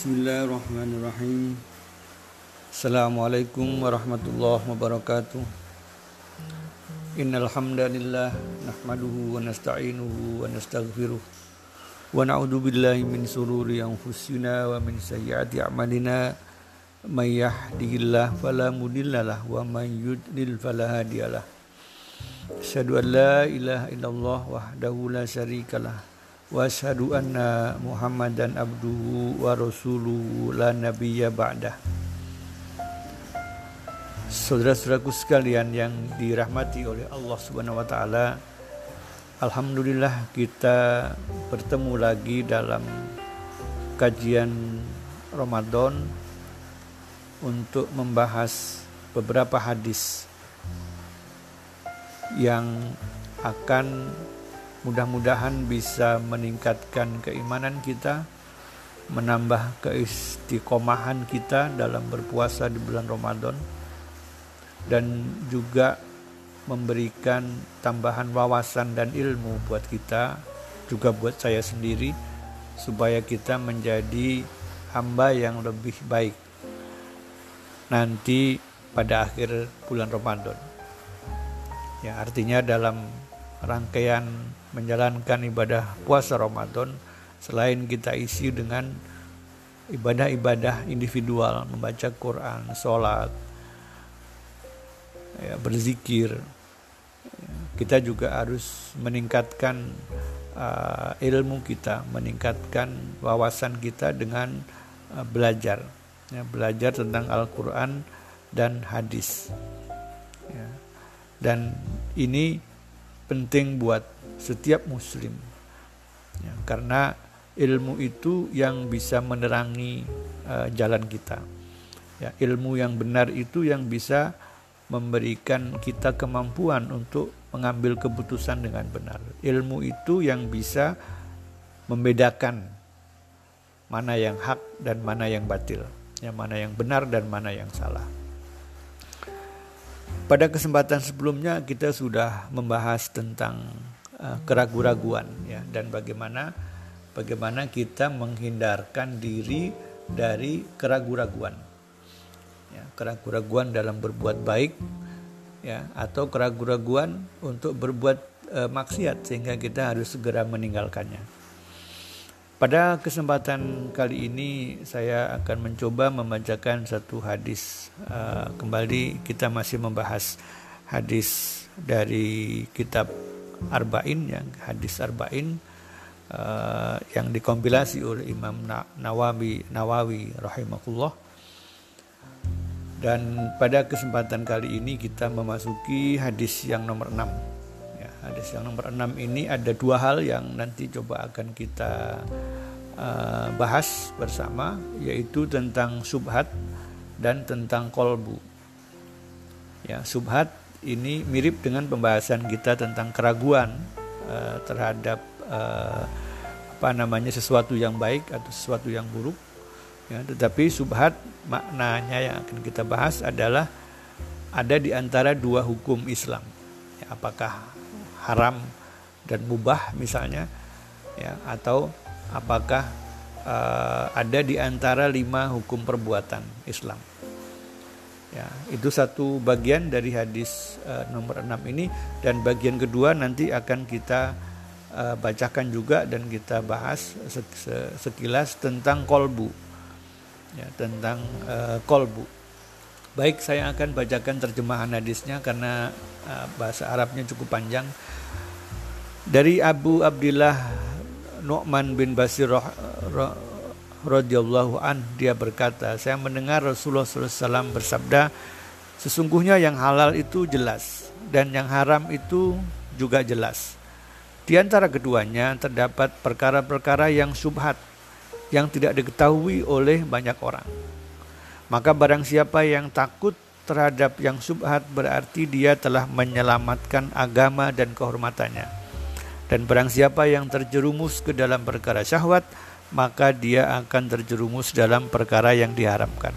Bismillahirrahmanirrahim. Assalamualaikum warahmatullahi wabarakatuh. Innal hamdalillah nahmaduhu wa nasta'inuhu wa nastaghfiruh. Wa na'udzu billahi min sururi anfusina wa min sayyiati a'malina. May yahdihillahu fala mudhillalah wa may yudlil fala hadiyalah Asyhadu an la ilaha illallah wahdahu la syarikalah anna Muhammadan abduhu wa rasuluhu la nabiyya ba'dah. Saudara-saudaraku sekalian yang dirahmati oleh Allah Subhanahu wa taala, alhamdulillah kita bertemu lagi dalam kajian Ramadan untuk membahas beberapa hadis yang akan Mudah-mudahan bisa meningkatkan keimanan kita, menambah keistiqomahan kita dalam berpuasa di bulan Ramadan dan juga memberikan tambahan wawasan dan ilmu buat kita, juga buat saya sendiri supaya kita menjadi hamba yang lebih baik nanti pada akhir bulan Ramadan. Ya, artinya dalam rangkaian menjalankan ibadah puasa Ramadan selain kita isi dengan ibadah-ibadah individual membaca Quran, sholat, ya, berzikir kita juga harus meningkatkan uh, ilmu kita, meningkatkan wawasan kita dengan uh, belajar, ya, belajar tentang Al-Quran dan hadis. Ya. Dan ini penting buat setiap muslim. Ya, karena ilmu itu yang bisa menerangi uh, jalan kita. Ya ilmu yang benar itu yang bisa memberikan kita kemampuan untuk mengambil keputusan dengan benar. Ilmu itu yang bisa membedakan mana yang hak dan mana yang batil. Yang mana yang benar dan mana yang salah. Pada kesempatan sebelumnya kita sudah membahas tentang keraguan-raguan ya dan bagaimana bagaimana kita menghindarkan diri dari keraguan-raguan ya keraguan-raguan dalam berbuat baik ya atau keraguan-raguan untuk berbuat uh, maksiat sehingga kita harus segera meninggalkannya. Pada kesempatan kali ini saya akan mencoba membacakan satu hadis. Uh, kembali kita masih membahas hadis dari kitab Arba'in yang hadis Arba'in uh, yang dikompilasi oleh Imam Nawawi Nawawi rahimahullah. Dan pada kesempatan kali ini kita memasuki hadis yang nomor 6. Ya, hadis yang nomor 6 ini ada dua hal yang nanti coba akan kita uh, bahas bersama yaitu tentang subhat dan tentang kolbu. Ya, subhat ini mirip dengan pembahasan kita tentang keraguan uh, terhadap uh, apa namanya sesuatu yang baik atau sesuatu yang buruk. Ya, tetapi subhat maknanya yang akan kita bahas adalah ada di antara dua hukum Islam. Ya, apakah haram dan mubah misalnya, ya, atau apakah uh, ada di antara lima hukum perbuatan Islam. Ya, itu satu bagian dari hadis uh, nomor 6 ini dan bagian kedua nanti akan kita uh, bacakan juga dan kita bahas sekilas tentang kolbu. Ya, tentang uh, kolbu. Baik, saya akan bacakan terjemahan hadisnya karena uh, bahasa Arabnya cukup panjang. Dari Abu Abdullah Nu'man bin Basir radhiyallahu an dia berkata, saya mendengar Rasulullah SAW bersabda, sesungguhnya yang halal itu jelas dan yang haram itu juga jelas. Di antara keduanya terdapat perkara-perkara yang subhat yang tidak diketahui oleh banyak orang. Maka barang siapa yang takut terhadap yang subhat berarti dia telah menyelamatkan agama dan kehormatannya. Dan barang siapa yang terjerumus ke dalam perkara syahwat, maka dia akan terjerumus dalam perkara yang diharamkan.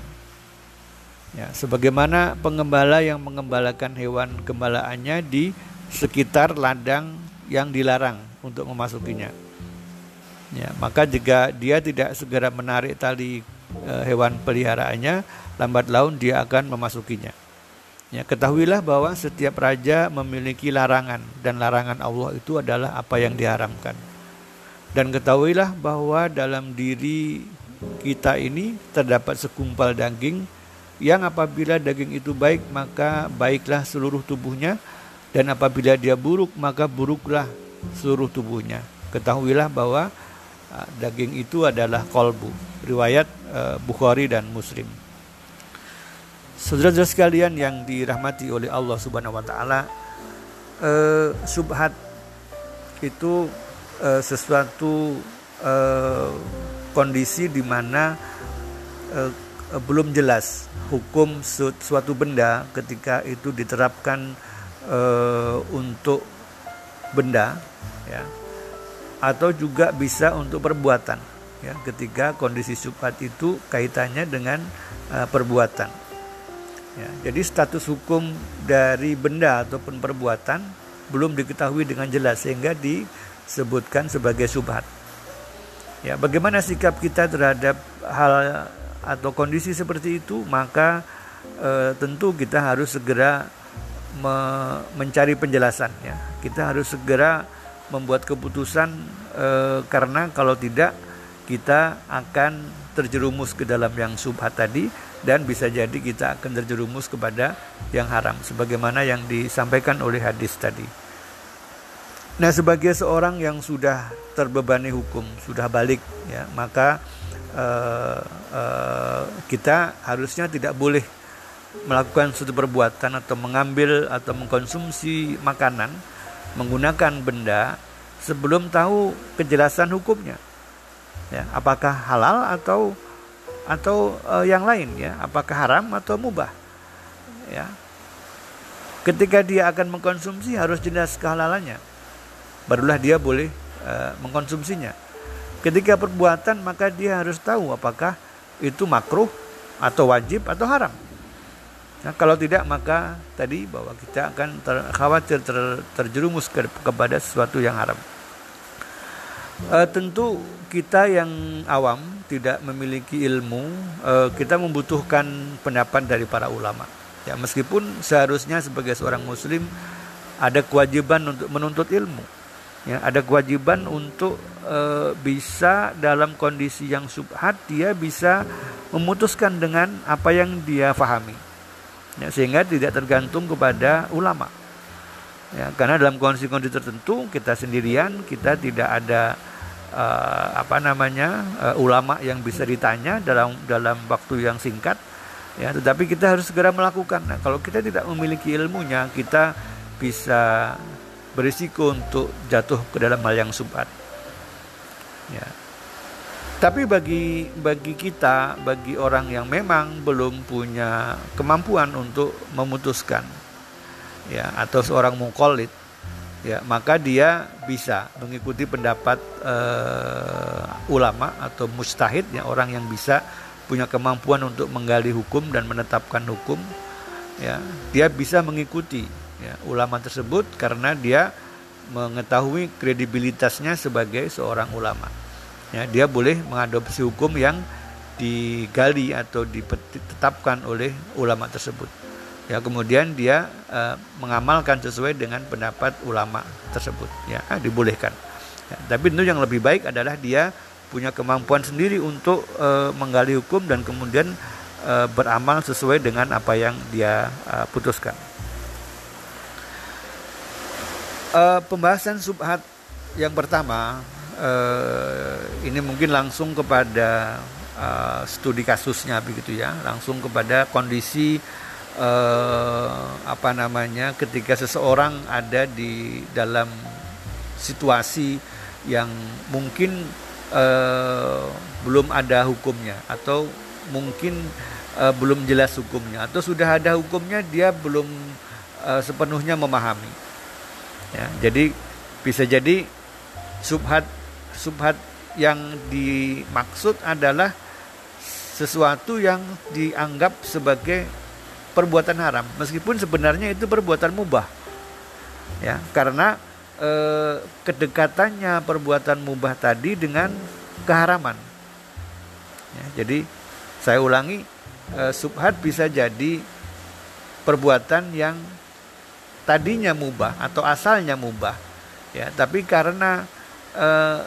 Ya, sebagaimana pengembala yang mengembalakan hewan gembalaannya di sekitar ladang yang dilarang untuk memasukinya. Ya, maka jika dia tidak segera menarik tali e, hewan peliharaannya, lambat laun dia akan memasukinya. Ya, ketahuilah bahwa setiap raja memiliki larangan dan larangan Allah itu adalah apa yang diharamkan. Dan ketahuilah bahwa dalam diri kita ini terdapat sekumpal daging yang apabila daging itu baik maka baiklah seluruh tubuhnya dan apabila dia buruk maka buruklah seluruh tubuhnya. Ketahuilah bahwa Ah, daging itu adalah kolbu. Riwayat uh, Bukhari dan Muslim. Saudara-saudara sekalian yang dirahmati oleh Allah Subhanahu wa taala, uh, subhat itu uh, sesuatu uh, kondisi di mana uh, belum jelas hukum suatu benda ketika itu diterapkan untuk benda ya. Atau juga bisa untuk perbuatan ya ketika kondisi syubhat itu kaitannya dengan perbuatan ya, jadi status hukum dari benda ataupun perbuatan belum diketahui dengan jelas sehingga disebutkan sebagai subhat. Ya bagaimana sikap kita terhadap hal atau kondisi seperti itu? Maka uh, tentu kita harus segera me mencari penjelasan ya. Kita harus segera membuat keputusan e, karena kalau tidak kita akan terjerumus ke dalam yang subhat tadi dan bisa jadi kita akan terjerumus kepada yang haram sebagaimana yang disampaikan oleh hadis tadi. Nah, sebagai seorang yang sudah terbebani hukum, sudah balik ya, maka uh, uh, kita harusnya tidak boleh melakukan suatu perbuatan atau mengambil atau mengkonsumsi makanan menggunakan benda sebelum tahu kejelasan hukumnya. Ya, apakah halal atau atau uh, yang lain ya, apakah haram atau mubah. Ya. Ketika dia akan mengkonsumsi harus jelas kehalalannya. Barulah dia boleh uh, mengkonsumsinya. Ketika perbuatan maka dia harus tahu apakah itu makruh atau wajib atau haram. Nah, kalau tidak maka tadi bahwa kita akan ter, khawatir ter, terjerumus ke, kepada sesuatu yang haram. E, tentu kita yang awam tidak memiliki ilmu, e, kita membutuhkan pendapat dari para ulama. Ya, meskipun seharusnya sebagai seorang muslim ada kewajiban untuk menuntut ilmu. Ya, ada kewajiban untuk e, bisa dalam kondisi yang subhat dia bisa memutuskan dengan apa yang dia fahami. Ya, sehingga tidak tergantung kepada ulama. Ya, karena dalam kondisi-kondisi tertentu kita sendirian kita tidak ada uh, apa namanya uh, ulama yang bisa ditanya dalam dalam waktu yang singkat. Ya tetapi kita harus segera melakukan. Nah kalau kita tidak memiliki ilmunya kita bisa berisiko untuk jatuh ke dalam hal yang subhat ya. Tapi bagi bagi kita, bagi orang yang memang belum punya kemampuan untuk memutuskan ya atau seorang mukallid ya, maka dia bisa mengikuti pendapat uh, ulama atau mustahid ya orang yang bisa punya kemampuan untuk menggali hukum dan menetapkan hukum ya, dia bisa mengikuti ya, ulama tersebut karena dia mengetahui kredibilitasnya sebagai seorang ulama. Ya dia boleh mengadopsi hukum yang digali atau ditetapkan oleh ulama tersebut. Ya kemudian dia uh, mengamalkan sesuai dengan pendapat ulama tersebut. Ya dibolehkan. Ya, tapi tentu yang lebih baik adalah dia punya kemampuan sendiri untuk uh, menggali hukum dan kemudian uh, beramal sesuai dengan apa yang dia uh, putuskan uh, pembahasan subhat yang pertama uh, ini mungkin langsung kepada uh, studi kasusnya begitu ya, langsung kepada kondisi uh, apa namanya ketika seseorang ada di dalam situasi yang mungkin uh, belum ada hukumnya atau mungkin uh, belum jelas hukumnya atau sudah ada hukumnya dia belum uh, sepenuhnya memahami. Ya, jadi bisa jadi subhat subhat yang dimaksud adalah sesuatu yang dianggap sebagai perbuatan haram meskipun sebenarnya itu perbuatan mubah ya karena eh, kedekatannya perbuatan mubah tadi dengan keharaman. Ya, jadi saya ulangi, eh, subhat bisa jadi perbuatan yang tadinya mubah atau asalnya mubah, ya, tapi karena eh,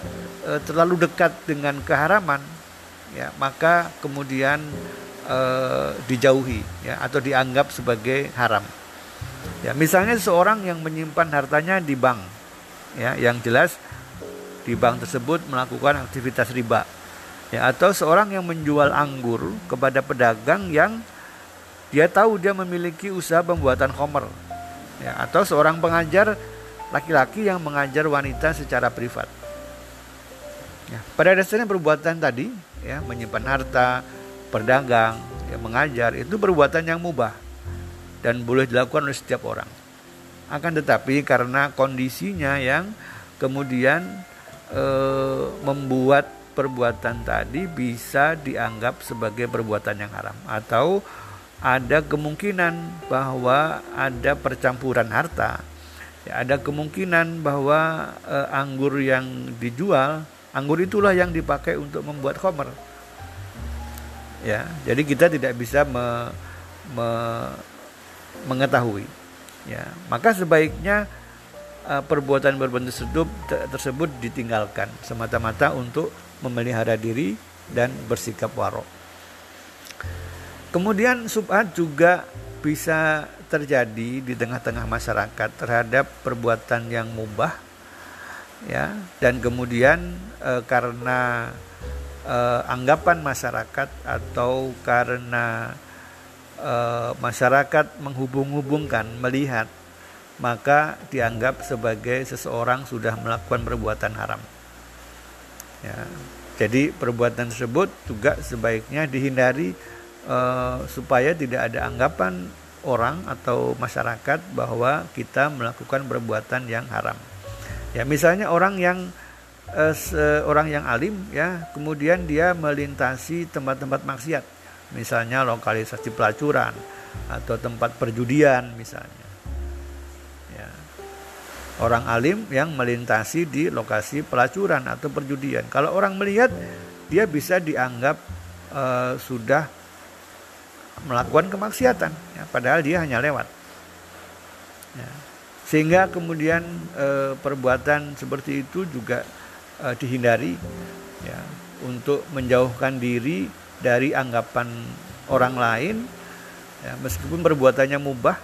eh, terlalu dekat dengan keharaman, ya, maka kemudian eh, dijauhi, ya, atau dianggap sebagai haram. Ya, misalnya seorang yang menyimpan hartanya di bank, ya, yang jelas di bank tersebut melakukan aktivitas riba, ya, atau seorang yang menjual anggur kepada pedagang yang dia tahu dia memiliki usaha pembuatan komer, ya, atau seorang pengajar laki-laki yang mengajar wanita secara privat. Ya, pada dasarnya perbuatan tadi, ya, menyimpan harta, berdagang, ya, mengajar itu perbuatan yang mubah dan boleh dilakukan oleh setiap orang. Akan tetapi karena kondisinya yang kemudian e, membuat perbuatan tadi bisa dianggap sebagai perbuatan yang haram atau ada kemungkinan bahwa ada percampuran harta. Ya, ada kemungkinan bahwa e, anggur yang dijual, anggur itulah yang dipakai untuk membuat khomer. Ya, jadi kita tidak bisa me, me, mengetahui. Ya, maka sebaiknya uh, perbuatan berbentuk tersebut, tersebut ditinggalkan semata-mata untuk memelihara diri dan bersikap warok. Kemudian subhat juga bisa terjadi di tengah-tengah masyarakat terhadap perbuatan yang mubah ya dan kemudian e, karena e, anggapan masyarakat atau karena e, masyarakat menghubung-hubungkan melihat maka dianggap sebagai seseorang sudah melakukan perbuatan haram. Ya, jadi perbuatan tersebut juga sebaiknya dihindari e, supaya tidak ada anggapan orang atau masyarakat bahwa kita melakukan perbuatan yang haram. Ya, misalnya orang yang eh, orang yang alim ya, kemudian dia melintasi tempat-tempat maksiat misalnya lokalisasi pelacuran atau tempat perjudian misalnya. Ya. Orang alim yang melintasi di lokasi pelacuran atau perjudian. Kalau orang melihat dia bisa dianggap uh, sudah melakukan kemaksiatan, ya, padahal dia hanya lewat. Ya. Sehingga kemudian uh, perbuatan seperti itu juga uh, dihindari, ya, untuk menjauhkan diri dari anggapan orang lain ya, meskipun perbuatannya mubah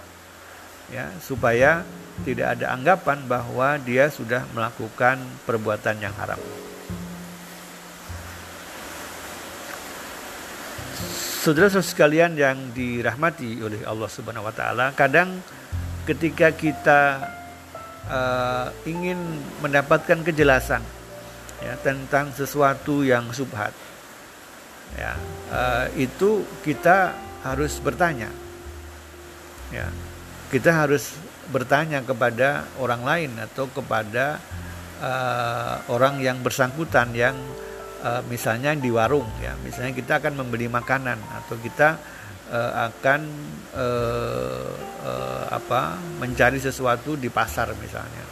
ya supaya tidak ada anggapan bahwa dia sudah melakukan perbuatan yang haram. Saudara-saudara sekalian yang dirahmati oleh Allah Subhanahu wa taala, kadang ketika kita uh, ingin mendapatkan kejelasan ya tentang sesuatu yang subhat, ya uh, itu kita harus bertanya ya. Kita harus bertanya kepada orang lain atau kepada uh, orang yang bersangkutan yang uh, misalnya di warung ya. Misalnya kita akan membeli makanan atau kita uh, akan uh, uh, apa mencari sesuatu di pasar misalnya.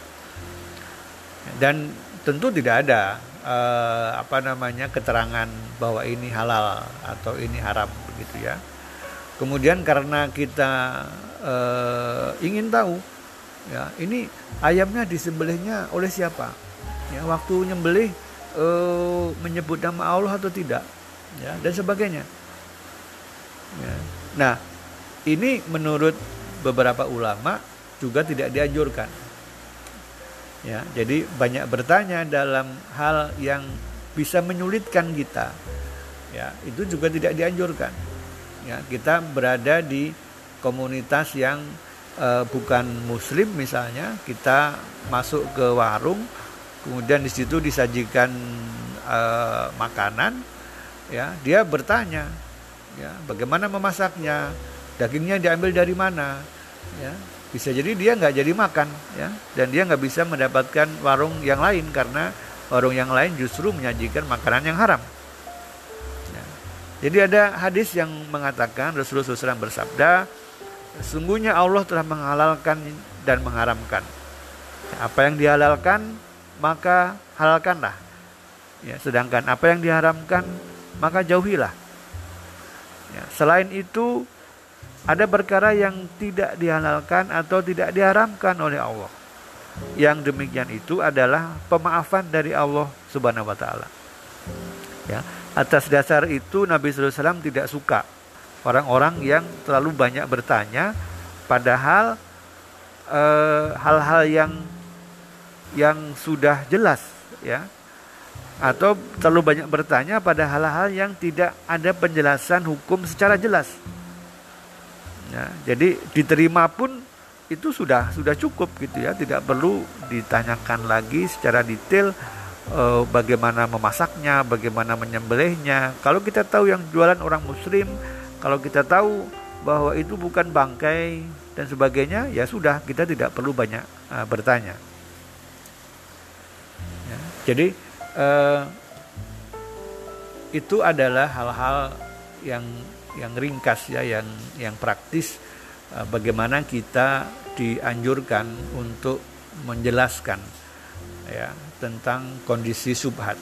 Dan tentu tidak ada uh, apa namanya keterangan bahwa ini halal atau ini haram begitu ya. Kemudian karena kita uh, ingin tahu ya ini ayamnya disembelihnya oleh siapa? Ya waktu nyembelih uh, menyebut nama Allah atau tidak ya dan sebagainya. Ya. nah ini menurut beberapa ulama juga tidak dianjurkan. Ya jadi banyak bertanya dalam hal yang bisa menyulitkan kita. Ya itu juga tidak dianjurkan. Ya kita berada di komunitas yang uh, bukan muslim misalnya kita masuk ke warung kemudian di situ disajikan uh, makanan ya dia bertanya ya bagaimana memasaknya? Dagingnya diambil dari mana? Ya bisa jadi dia nggak jadi makan ya dan dia nggak bisa mendapatkan warung yang lain karena warung yang lain justru menyajikan makanan yang haram. Ya. jadi ada hadis yang mengatakan Rasulullah SAW bersabda sungguhnya Allah telah menghalalkan dan mengharamkan. Apa yang dihalalkan maka halalkanlah. Ya, sedangkan apa yang diharamkan maka jauhilah. Ya, selain itu ada perkara yang tidak dihalalkan atau tidak diharamkan oleh Allah. Yang demikian itu adalah pemaafan dari Allah Subhanahu wa taala. Ya, atas dasar itu Nabi SAW tidak suka orang-orang yang terlalu banyak bertanya padahal eh, hal-hal eh, yang yang sudah jelas ya atau terlalu banyak bertanya pada hal-hal yang tidak ada penjelasan hukum secara jelas Ya, jadi diterima pun itu sudah sudah cukup gitu ya, tidak perlu ditanyakan lagi secara detail eh, bagaimana memasaknya, bagaimana menyembelihnya. Kalau kita tahu yang jualan orang muslim, kalau kita tahu bahwa itu bukan bangkai dan sebagainya, ya sudah kita tidak perlu banyak uh, bertanya. Jadi uh, itu adalah hal-hal yang yang ringkas ya yang yang praktis uh, bagaimana kita dianjurkan untuk menjelaskan ya tentang kondisi subhat.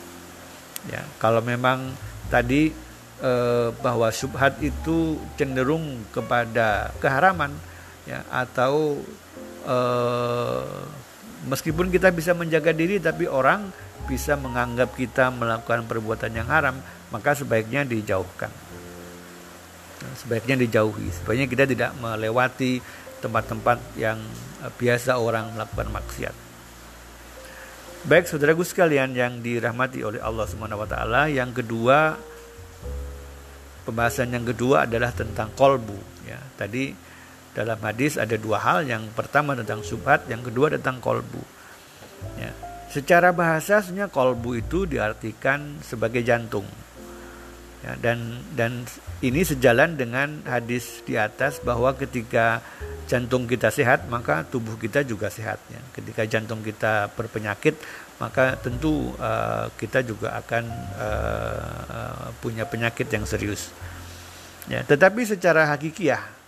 Ya kalau memang tadi uh, bahwa subhat itu cenderung kepada keharaman ya atau uh, meskipun kita bisa menjaga diri tapi orang bisa menganggap kita melakukan perbuatan yang haram maka sebaiknya dijauhkan sebaiknya dijauhi. Sebaiknya kita tidak melewati tempat-tempat yang eh, biasa orang melakukan maksiat. Baik saudaraku sekalian yang dirahmati oleh Allah Subhanahu wa taala, yang kedua pembahasan yang kedua adalah tentang kolbu ya. Tadi dalam hadis ada dua hal, yang pertama tentang subhat, yang kedua tentang kolbu. Ya. Secara bahasa sebenarnya kolbu itu diartikan sebagai jantung. Ya, dan dan ini sejalan dengan hadis di atas bahwa ketika jantung kita sehat maka tubuh kita juga sehat ya. Ketika jantung kita berpenyakit maka tentu uh, kita juga akan uh, punya penyakit yang serius. Ya, tetapi secara hakikiah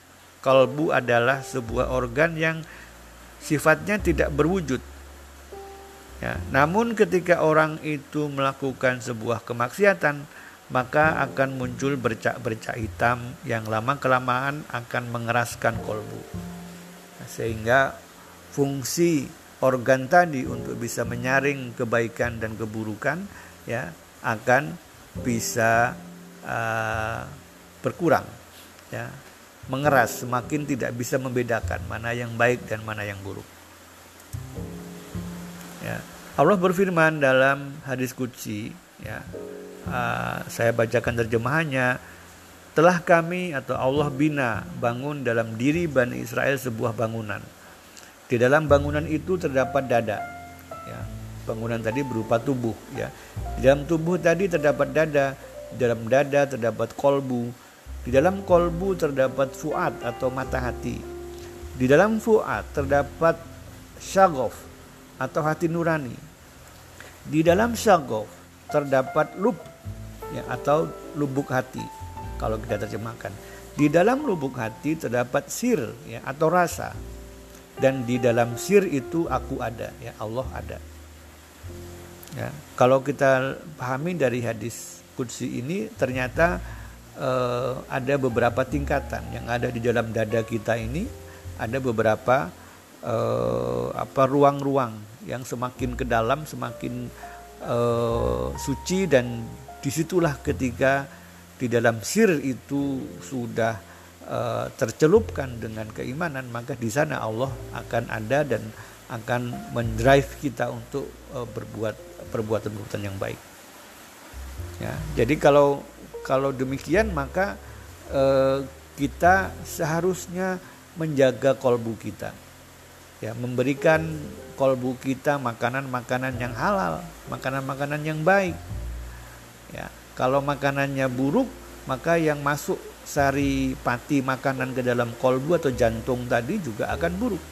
kalbu adalah sebuah organ yang sifatnya tidak berwujud. Ya, namun ketika orang itu melakukan sebuah kemaksiatan, maka akan muncul bercak-bercak hitam yang lama kelamaan akan mengeraskan kolbu. Sehingga fungsi organ tadi untuk bisa menyaring kebaikan dan keburukan ya akan bisa uh, berkurang ya mengeras semakin tidak bisa membedakan mana yang baik dan mana yang buruk. Ya. Allah berfirman dalam hadis qudsi ya uh, saya bacakan terjemahannya. Telah kami atau Allah bina bangun dalam diri Bani Israel sebuah bangunan. Di dalam bangunan itu terdapat dada. Ya. Bangunan tadi berupa tubuh ya. Di dalam tubuh tadi terdapat dada di dalam dada terdapat kolbu di dalam kolbu terdapat fuad atau mata hati di dalam fuad terdapat syagof atau hati nurani di dalam syagof terdapat lub ya atau lubuk hati kalau kita terjemahkan. Di dalam lubuk hati terdapat sir ya atau rasa. Dan di dalam sir itu aku ada ya Allah ada. Ya, kalau kita pahami dari hadis kudsi ini ternyata eh, ada beberapa tingkatan yang ada di dalam dada kita ini ada beberapa eh, apa ruang-ruang yang semakin ke dalam semakin eh, suci dan di situlah ketika di dalam sir itu sudah uh, tercelupkan dengan keimanan maka di sana Allah akan ada dan akan mendrive kita untuk uh, berbuat perbuatan-perbuatan yang baik. Ya, jadi kalau kalau demikian maka uh, kita seharusnya menjaga kolbu kita. Ya, memberikan kolbu kita makanan-makanan yang halal, makanan-makanan yang baik Ya, kalau makanannya buruk, maka yang masuk sari pati makanan ke dalam kolbu atau jantung tadi juga akan buruk.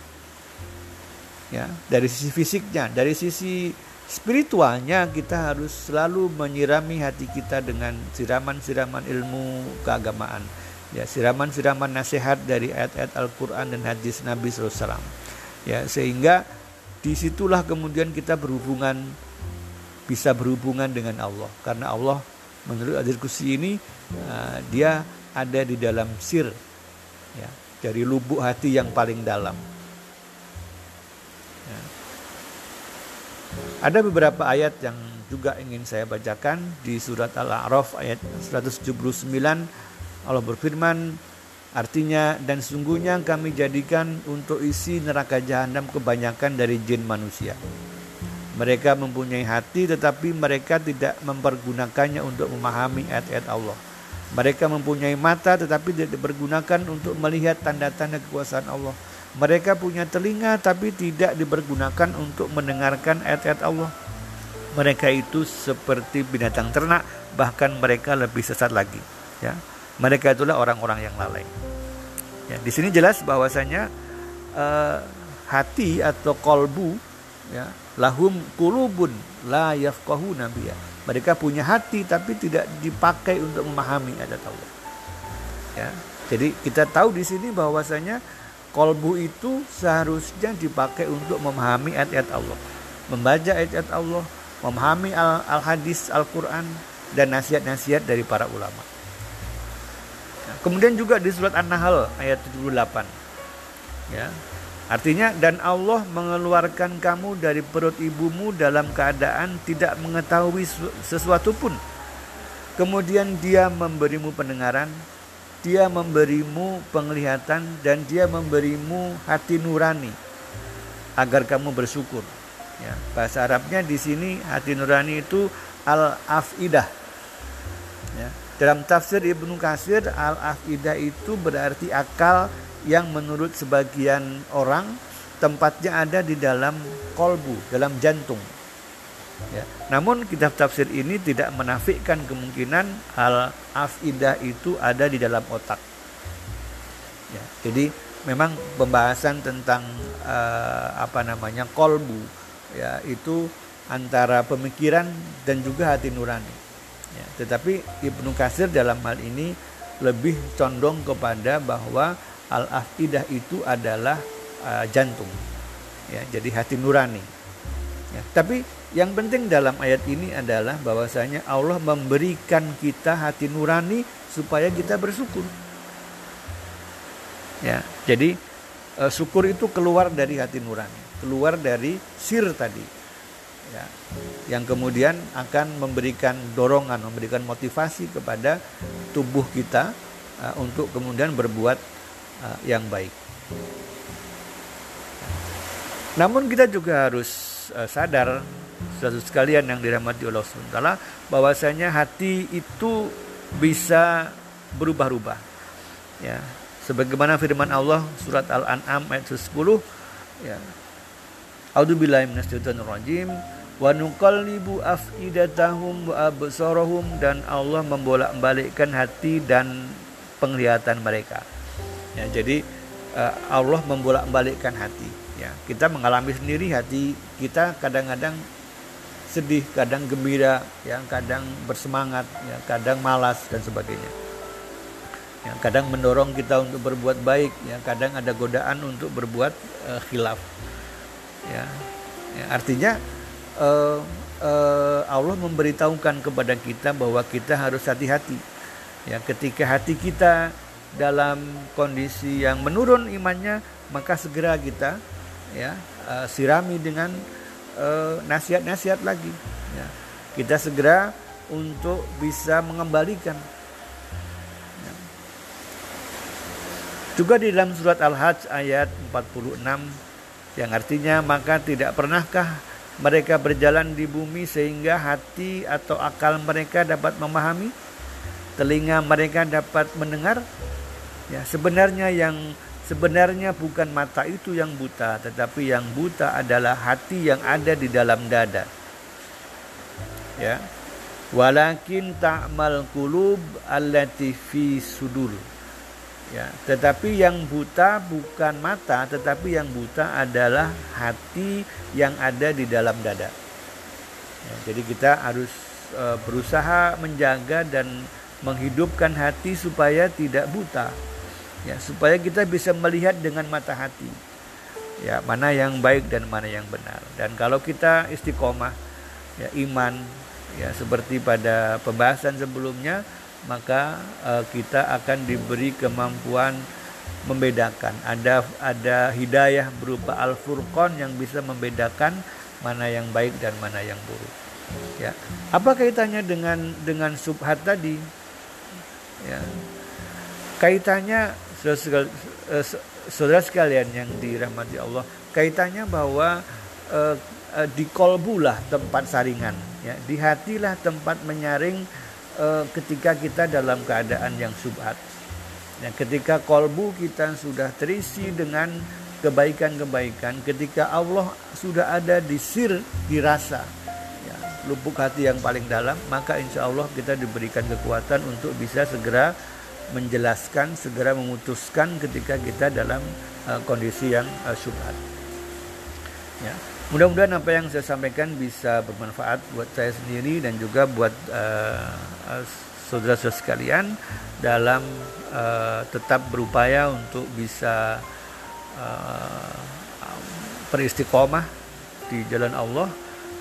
Ya, dari sisi fisiknya, dari sisi spiritualnya kita harus selalu menyirami hati kita dengan siraman-siraman ilmu keagamaan. Ya, siraman-siraman nasihat dari ayat-ayat Al-Qur'an dan hadis Nabi SAW. Ya, sehingga di situlah kemudian kita berhubungan bisa berhubungan dengan Allah karena Allah menurut hadis kursi ini uh, dia ada di dalam sir ya dari lubuk hati yang paling dalam ya. Ada beberapa ayat yang juga ingin saya bacakan di surat Al-A'raf ayat 179 Allah berfirman artinya dan sungguhnya kami jadikan untuk isi neraka jahanam kebanyakan dari jin manusia. Mereka mempunyai hati tetapi mereka tidak mempergunakannya untuk memahami ayat-ayat Allah. Mereka mempunyai mata tetapi tidak dipergunakan untuk melihat tanda-tanda kekuasaan Allah mereka punya telinga tapi tidak dipergunakan untuk mendengarkan ayat-ayat Allah. Mereka itu seperti binatang ternak bahkan mereka lebih sesat lagi ya. Mereka itulah orang-orang yang lalai. Ya di sini jelas bahwasanya uh, hati atau kolbu ya lahum kulubun la yafqahu nabiya mereka punya hati tapi tidak dipakai untuk memahami ayat Allah. Ya jadi kita tahu di sini bahwasanya kolbu itu seharusnya dipakai untuk memahami ayat-ayat Allah membaca ayat-ayat Allah memahami al-hadis al Al-Quran dan nasihat-nasihat dari para ulama. Kemudian juga di surat An-Nahl ayat 78. Ya. Artinya dan Allah mengeluarkan kamu dari perut ibumu dalam keadaan tidak mengetahui sesuatu pun. Kemudian dia memberimu pendengaran, dia memberimu penglihatan dan dia memberimu hati nurani agar kamu bersyukur. Ya, bahasa Arabnya di sini hati nurani itu al-afidah. Ya, dalam tafsir Ibnu Kasir al-afidah itu berarti akal yang menurut sebagian orang tempatnya ada di dalam kolbu, dalam jantung. Ya. Namun kitab tafsir ini tidak menafikan kemungkinan al-afidah itu ada di dalam otak. Ya, jadi memang pembahasan tentang uh, apa namanya kolbu ya itu antara pemikiran dan juga hati nurani. Ya, tetapi Ibnu Kasir dalam hal ini lebih condong kepada bahwa al-afidah itu adalah uh, jantung. Ya, jadi hati nurani. Ya, tapi yang penting dalam ayat ini adalah bahwasanya Allah memberikan kita hati nurani supaya kita bersyukur. Ya, jadi uh, syukur itu keluar dari hati nurani keluar dari sir tadi ya, yang kemudian akan memberikan dorongan, memberikan motivasi kepada tubuh kita uh, untuk kemudian berbuat uh, yang baik. Namun kita juga harus uh, sadar sesuatu sekalian yang dirahmati Allah SWT bahwasanya hati itu bisa berubah-ubah. Ya, sebagaimana firman Allah surat Al-An'am ayat 10 ya, A'udzubillahi minasyaitonirrajim wa nuqallibu afidatahum wa absarahum dan Allah membolak-balikkan hati dan penglihatan mereka. Ya, jadi uh, Allah membolak-balikkan hati. Ya, kita mengalami sendiri hati kita kadang-kadang sedih, kadang gembira, ya, kadang bersemangat, ya, kadang malas dan sebagainya. Ya, kadang mendorong kita untuk berbuat baik, ya, kadang ada godaan untuk berbuat uh, khilaf ya, ya artinya uh, uh, Allah memberitahukan kepada kita bahwa kita harus hati-hati ya ketika hati kita dalam kondisi yang menurun imannya maka segera kita ya uh, sirami dengan nasihat-nasihat uh, lagi ya. kita segera untuk bisa mengembalikan ya. juga di dalam surat Al-Hajj ayat 46 yang artinya maka tidak pernahkah mereka berjalan di bumi sehingga hati atau akal mereka dapat memahami telinga mereka dapat mendengar ya sebenarnya yang sebenarnya bukan mata itu yang buta tetapi yang buta adalah hati yang ada di dalam dada ya walakin ta'mal qulub allati fi sudur Ya, tetapi yang buta bukan mata, tetapi yang buta adalah hati yang ada di dalam dada. Ya, jadi kita harus e, berusaha menjaga dan menghidupkan hati supaya tidak buta. Ya, supaya kita bisa melihat dengan mata hati. ya mana yang baik dan mana yang benar. Dan kalau kita istiqomah ya iman ya seperti pada pembahasan sebelumnya maka uh, kita akan diberi kemampuan membedakan. Ada ada hidayah berupa al-furqan yang bisa membedakan mana yang baik dan mana yang buruk. Ya apa kaitannya dengan dengan subhat tadi? Ya kaitannya saudara sekalian yang dirahmati Allah kaitannya bahwa uh, uh, di kolbulah tempat saringan ya. Di hatilah tempat menyaring uh, ketika kita dalam keadaan yang subhat. Ya, ketika kolbu kita sudah terisi dengan kebaikan-kebaikan ketika Allah sudah ada di sir dirasa ya, lubuk hati yang paling dalam maka insya Allah kita diberikan kekuatan untuk bisa segera menjelaskan segera memutuskan ketika kita dalam uh, kondisi yang uh, syubhat. Ya. Mudah-mudahan apa yang saya sampaikan bisa bermanfaat buat saya sendiri dan juga buat uh, saudara-saudara sekalian dalam uh, tetap berupaya untuk bisa uh, beristiqomah di jalan Allah,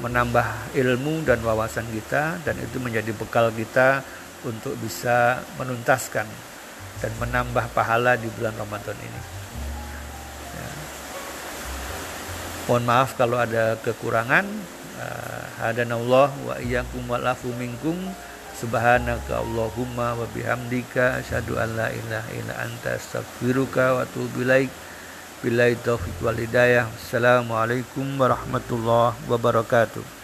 menambah ilmu dan wawasan kita dan itu menjadi bekal kita untuk bisa menuntaskan dan menambah pahala di bulan Ramadan ini. Ya. Mohon maaf kalau ada kekurangan. Uh, hadanallah wa iyyakum wa lafu minkum. Subhanaka Allahumma wa bihamdika asyhadu an la ilaha illa anta astaghfiruka wa atubu ilaik. Billahi taufiq wal hidayah. Assalamualaikum warahmatullahi wabarakatuh.